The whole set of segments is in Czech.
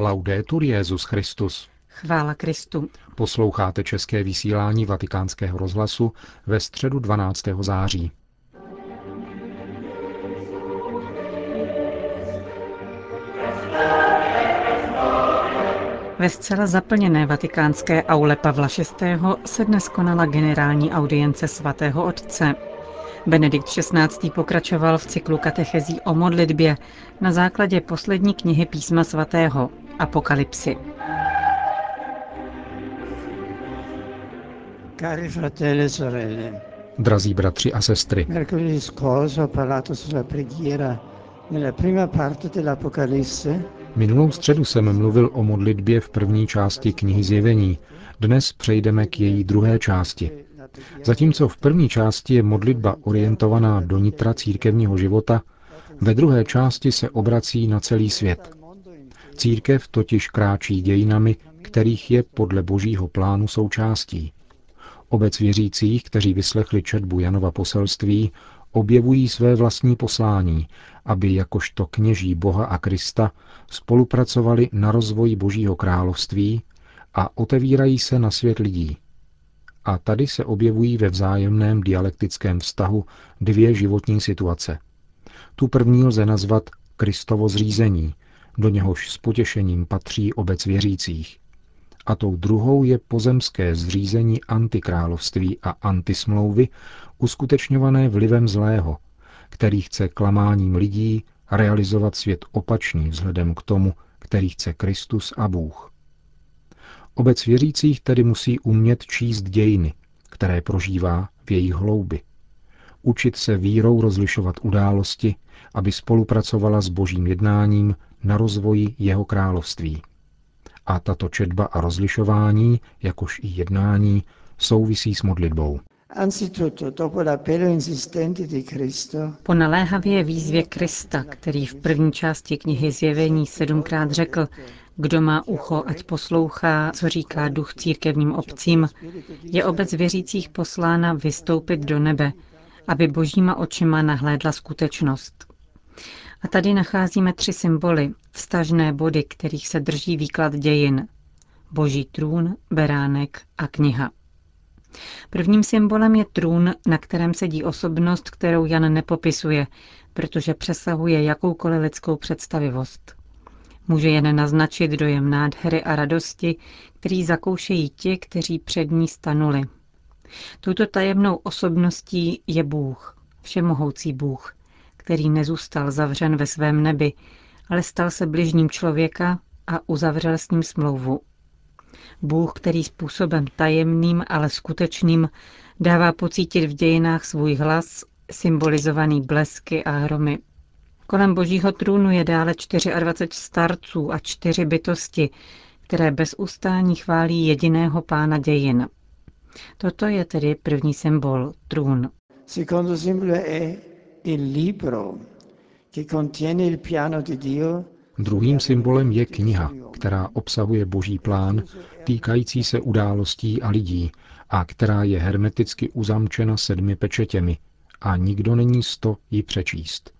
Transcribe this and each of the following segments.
Laudetur Jezus Christus. Chvála Kristu. Posloucháte české vysílání Vatikánského rozhlasu ve středu 12. září. Ve zcela zaplněné vatikánské aule Pavla VI. se dnes konala generální audience svatého otce. Benedikt XVI. pokračoval v cyklu katechezí o modlitbě na základě poslední knihy písma svatého Apokalypsy. Cari fratelli e sorelle, Drazí bratři a sestry, mercoledì scorso ho parlato sulla preghiera nella prima parte dell'Apocalisse Minulou středu jsem mluvil o modlitbě v první části knihy Zjevení. Dnes přejdeme k její druhé části. Zatímco v první části je modlitba orientovaná do nitra církevního života, ve druhé části se obrací na celý svět. Církev totiž kráčí dějinami, kterých je podle božího plánu součástí. Obec věřících, kteří vyslechli četbu Janova poselství, objevují své vlastní poslání, aby jakožto kněží Boha a Krista spolupracovali na rozvoji Božího království a otevírají se na svět lidí. A tady se objevují ve vzájemném dialektickém vztahu dvě životní situace. Tu první lze nazvat Kristovo zřízení, do něhož s potěšením patří obec věřících. A tou druhou je pozemské zřízení antikrálovství a antismlouvy, uskutečňované vlivem zlého, který chce klamáním lidí realizovat svět opačný vzhledem k tomu, který chce Kristus a Bůh. Obec věřících tedy musí umět číst dějiny, které prožívá v jejich hloubi. Učit se vírou rozlišovat události, aby spolupracovala s božím jednáním na rozvoji jeho království. A tato četba a rozlišování, jakož i jednání, souvisí s modlitbou. Po naléhavé výzvě Krista, který v první části knihy Zjevení sedmkrát řekl, kdo má ucho, ať poslouchá, co říká duch církevním obcím, je obec věřících poslána vystoupit do nebe, aby božíma očima nahlédla skutečnost. A tady nacházíme tři symboly, vstažné body, kterých se drží výklad dějin. Boží trůn, beránek a kniha. Prvním symbolem je trůn, na kterém sedí osobnost, kterou Jan nepopisuje, protože přesahuje jakoukoliv lidskou představivost. Může jen naznačit dojem nádhery a radosti, který zakoušejí ti, kteří před ní stanuli. Touto tajemnou osobností je Bůh, všemohoucí Bůh, který nezůstal zavřen ve svém nebi, ale stal se bližním člověka a uzavřel s ním smlouvu. Bůh, který způsobem tajemným, ale skutečným dává pocítit v dějinách svůj hlas, symbolizovaný blesky a hromy. Kolem božího trůnu je dále 24 starců a čtyři bytosti, které bez ustání chválí jediného pána dějin. Toto je tedy první symbol, trůn. Secondo simbolo è il libro che contiene il piano di Dio Druhým symbolem je kniha, která obsahuje boží plán týkající se událostí a lidí a která je hermeticky uzamčena sedmi pečetěmi a nikdo není sto ji přečíst.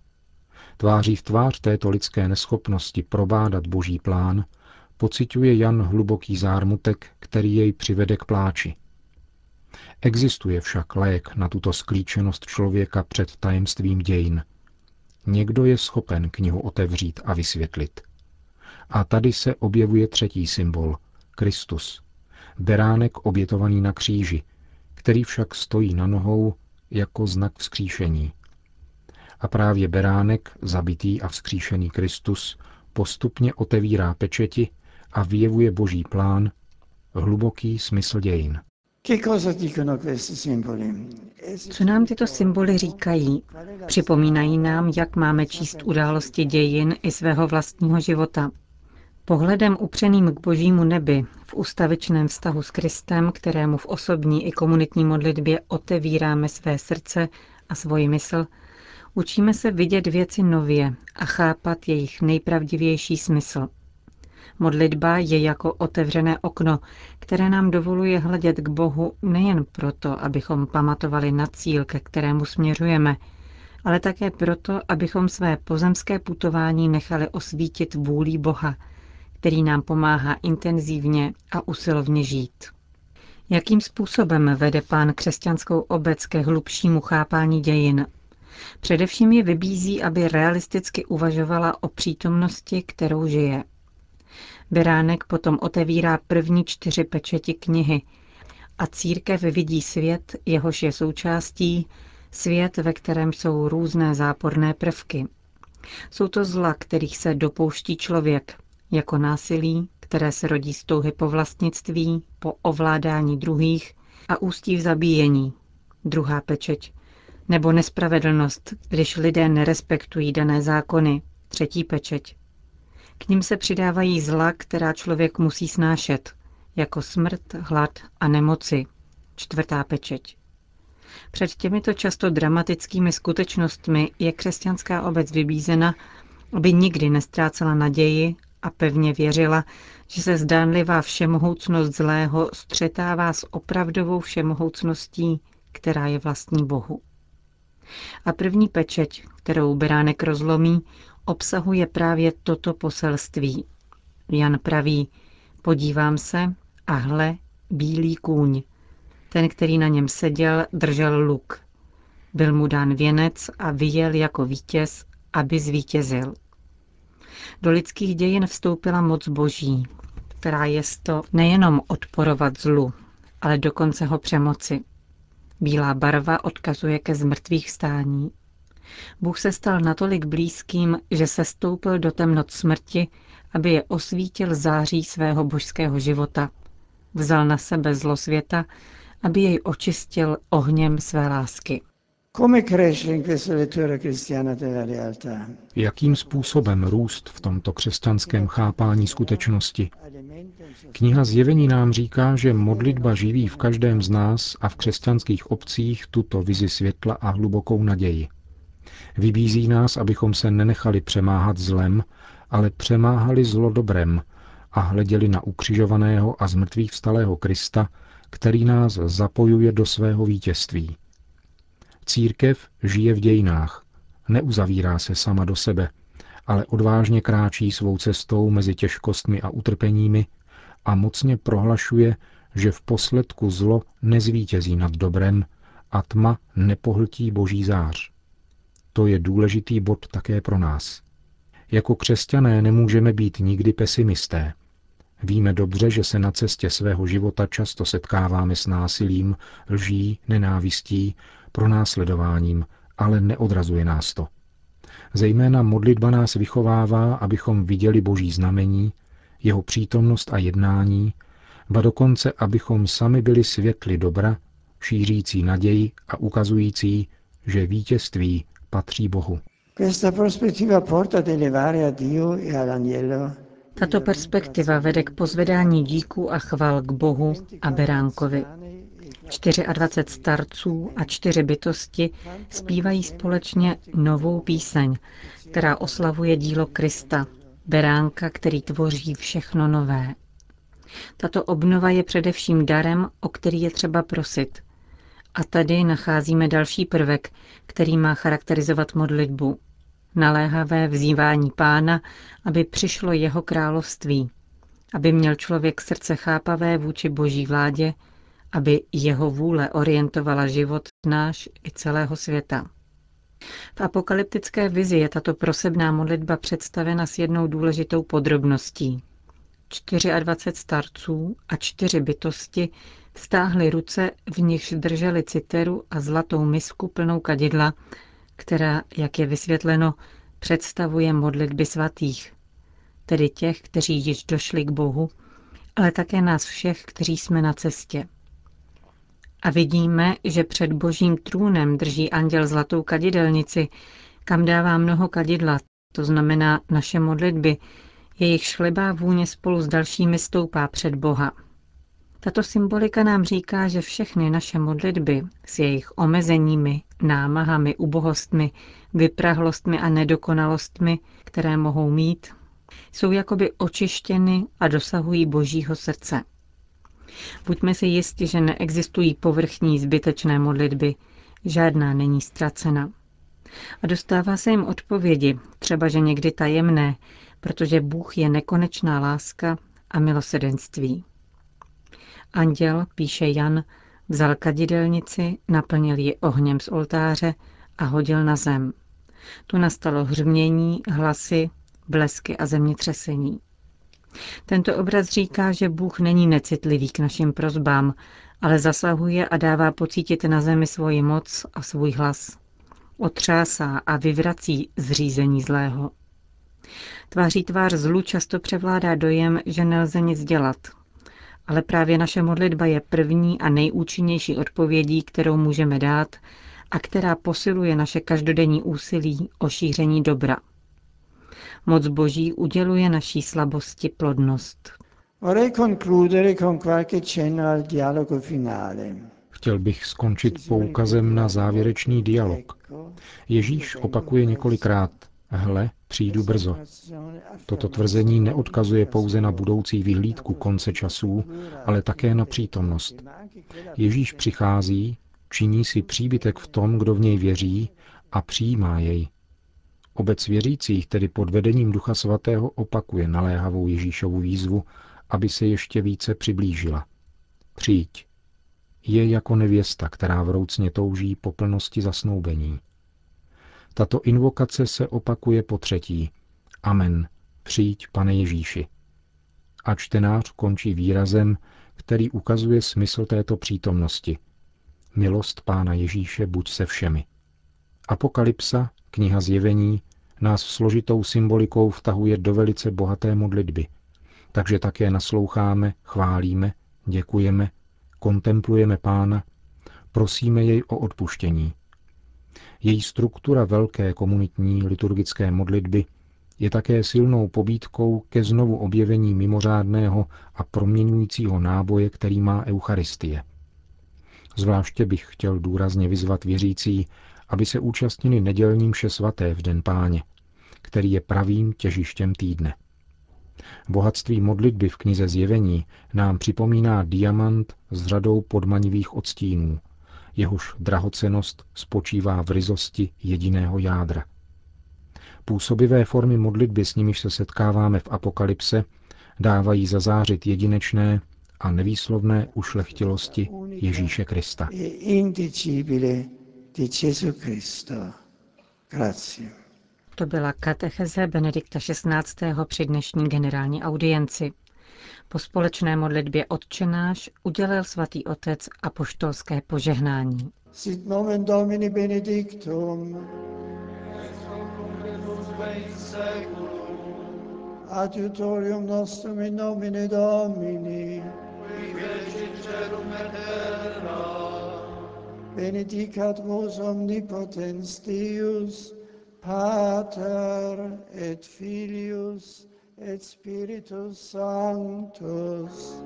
Tváří v tvář této lidské neschopnosti probádat boží plán, pociťuje Jan hluboký zármutek, který jej přivede k pláči. Existuje však lék na tuto sklíčenost člověka před tajemstvím dějin – Někdo je schopen knihu otevřít a vysvětlit. A tady se objevuje třetí symbol, Kristus, beránek obětovaný na kříži, který však stojí na nohou jako znak vzkříšení. A právě beránek, zabitý a vzkříšený Kristus, postupně otevírá pečeti a vyjevuje boží plán, hluboký smysl dějin. Co nám tyto symboly říkají? Připomínají nám, jak máme číst události dějin i svého vlastního života. Pohledem upřeným k božímu nebi, v ustavičném vztahu s Kristem, kterému v osobní i komunitní modlitbě otevíráme své srdce a svoji mysl, učíme se vidět věci nově a chápat jejich nejpravdivější smysl. Modlitba je jako otevřené okno, které nám dovoluje hledět k Bohu nejen proto, abychom pamatovali na cíl, ke kterému směřujeme, ale také proto, abychom své pozemské putování nechali osvítit vůlí Boha, který nám pomáhá intenzivně a usilovně žít. Jakým způsobem vede pán křesťanskou obec ke hlubšímu chápání dějin? Především je vybízí, aby realisticky uvažovala o přítomnosti, kterou žije. Beránek potom otevírá první čtyři pečeti knihy a církev vidí svět, jehož je součástí, svět, ve kterém jsou různé záporné prvky. Jsou to zla, kterých se dopouští člověk, jako násilí, které se rodí z touhy po vlastnictví, po ovládání druhých a ústí v zabíjení. Druhá pečeť. Nebo nespravedlnost, když lidé nerespektují dané zákony. Třetí pečeť. K ním se přidávají zla, která člověk musí snášet, jako smrt, hlad a nemoci. Čtvrtá pečeť. Před těmito často dramatickými skutečnostmi je křesťanská obec vybízena, aby nikdy nestrácela naději a pevně věřila, že se zdánlivá všemohoucnost zlého střetává s opravdovou všemohoucností, která je vlastní Bohu. A první pečeť, kterou Beránek rozlomí, obsahuje právě toto poselství. Jan praví, podívám se a hle, bílý kůň. Ten, který na něm seděl, držel luk. Byl mu dán věnec a vyjel jako vítěz, aby zvítězil. Do lidských dějin vstoupila moc boží, která je to nejenom odporovat zlu, ale dokonce ho přemoci. Bílá barva odkazuje ke zmrtvých stání. Bůh se stal natolik blízkým, že se stoupil do temnot smrti, aby je osvítil září svého božského života. Vzal na sebe zlo světa, aby jej očistil ohněm své lásky. Jakým způsobem růst v tomto křesťanském chápání skutečnosti? Kniha Zjevení nám říká, že modlitba živí v každém z nás a v křesťanských obcích tuto vizi světla a hlubokou naději. Vybízí nás, abychom se nenechali přemáhat zlem, ale přemáhali zlo dobrem a hleděli na ukřižovaného a zmrtvých vstalého Krista, který nás zapojuje do svého vítězství. Církev žije v dějinách, neuzavírá se sama do sebe, ale odvážně kráčí svou cestou mezi těžkostmi a utrpeními a mocně prohlašuje, že v posledku zlo nezvítězí nad dobrem a tma nepohltí boží zář. To je důležitý bod také pro nás. Jako křesťané nemůžeme být nikdy pesimisté. Víme dobře, že se na cestě svého života často setkáváme s násilím, lží, nenávistí, pronásledováním, ale neodrazuje nás to. Zejména modlitba nás vychovává, abychom viděli boží znamení, jeho přítomnost a jednání, ba dokonce, abychom sami byli světli dobra, šířící naději a ukazující, že vítězství patří Bohu. E Tato perspektiva vede k pozvedání díků a chval k Bohu a Beránkovi. 24 starců a čtyři bytosti zpívají společně novou píseň, která oslavuje dílo Krista, beránka, který tvoří všechno nové. Tato obnova je především darem, o který je třeba prosit. A tady nacházíme další prvek, který má charakterizovat modlitbu. Naléhavé vzývání pána, aby přišlo jeho království, aby měl člověk srdce chápavé vůči boží vládě, aby jeho vůle orientovala život náš i celého světa. V apokalyptické vizi je tato prosebná modlitba představena s jednou důležitou podrobností. 24 starců a čtyři bytosti stáhly ruce, v nichž drželi citeru a zlatou misku plnou kadidla, která, jak je vysvětleno, představuje modlitby svatých, tedy těch, kteří již došli k Bohu, ale také nás všech, kteří jsme na cestě. A vidíme, že před božím trůnem drží anděl zlatou kadidelnici, kam dává mnoho kadidla, to znamená naše modlitby, jejich šlebá vůně spolu s dalšími stoupá před Boha. Tato symbolika nám říká, že všechny naše modlitby s jejich omezeními, námahami, ubohostmi, vyprahlostmi a nedokonalostmi, které mohou mít, jsou jakoby očištěny a dosahují božího srdce. Buďme si jisti, že neexistují povrchní zbytečné modlitby, žádná není ztracena. A dostává se jim odpovědi, třeba že někdy tajemné, protože Bůh je nekonečná láska a milosedenství. Anděl, píše Jan, vzal kadidelnici, naplnil ji ohněm z oltáře a hodil na zem. Tu nastalo hřmění, hlasy, blesky a zemětřesení. Tento obraz říká, že Bůh není necitlivý k našim prozbám, ale zasahuje a dává pocítit na zemi svoji moc a svůj hlas. Otřásá a vyvrací zřízení zlého. Tváří tvář zlu často převládá dojem, že nelze nic dělat. Ale právě naše modlitba je první a nejúčinnější odpovědí, kterou můžeme dát a která posiluje naše každodenní úsilí o šíření dobra. Moc Boží uděluje naší slabosti plodnost. Chtěl bych skončit poukazem na závěrečný dialog. Ježíš opakuje několikrát, hle, přijdu brzo. Toto tvrzení neodkazuje pouze na budoucí vyhlídku konce časů, ale také na přítomnost. Ježíš přichází, činí si příbytek v tom, kdo v něj věří a přijímá jej. Obec věřících tedy pod vedením Ducha Svatého opakuje naléhavou Ježíšovu výzvu, aby se ještě více přiblížila. Přijď. Je jako nevěsta, která vroucně touží po plnosti zasnoubení. Tato invokace se opakuje po třetí. Amen. Přijď, pane Ježíši. A čtenář končí výrazem, který ukazuje smysl této přítomnosti. Milost Pána Ježíše buď se všemi. Apokalypsa, kniha zjevení, nás složitou symbolikou vtahuje do velice bohaté modlitby. Takže také nasloucháme, chválíme, děkujeme, kontemplujeme Pána, prosíme jej o odpuštění. Její struktura velké komunitní liturgické modlitby je také silnou pobídkou ke znovu objevení mimořádného a proměňujícího náboje, který má Eucharistie. Zvláště bych chtěl důrazně vyzvat věřící, aby se účastnili nedělním vše svaté v Den páně, který je pravým těžištěm týdne. Bohatství modlitby v knize Zjevení nám připomíná diamant s řadou podmanivých odstínů, jehož drahocenost spočívá v ryzosti jediného jádra. Působivé formy modlitby, s nimiž se setkáváme v apokalypse, dávají zazářit jedinečné a nevýslovné ušlechtilosti Ježíše Krista. To byla katecheze Benedikta XVI. při dnešní generální audienci. Po společné modlitbě odčenáš udělal svatý otec apoštolské požehnání. Sit nomen Domini benedictum. Adiutorium nostrum in nomine Domini. Benedicat vos omnipotens Deus, Pater et Filius et Spiritus Sanctus.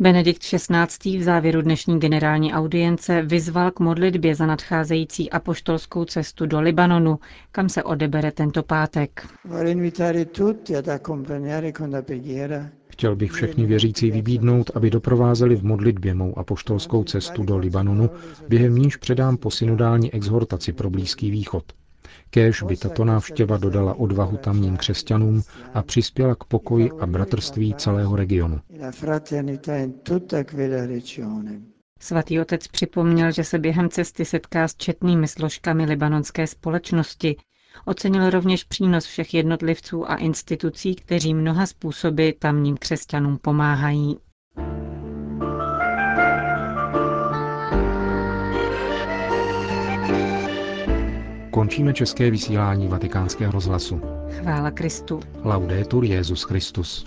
Benedikt XVI. v závěru dnešní generální audience vyzval k modlitbě za nadcházející apoštolskou cestu do Libanonu, kam se odebere tento pátek. Chtěl bych všechny věřící vybídnout, aby doprovázeli v modlitbě mou apoštolskou cestu do Libanonu, během níž předám posynodální exhortaci pro Blízký východ. Kéž by tato návštěva dodala odvahu tamním křesťanům a přispěla k pokoji a bratrství celého regionu. Svatý otec připomněl, že se během cesty setká s četnými složkami libanonské společnosti, Ocenil rovněž přínos všech jednotlivců a institucí, kteří mnoha způsoby tamním křesťanům pomáhají. Končíme české vysílání vatikánského rozhlasu. Chvála Kristu. Laudetur Jezus Christus.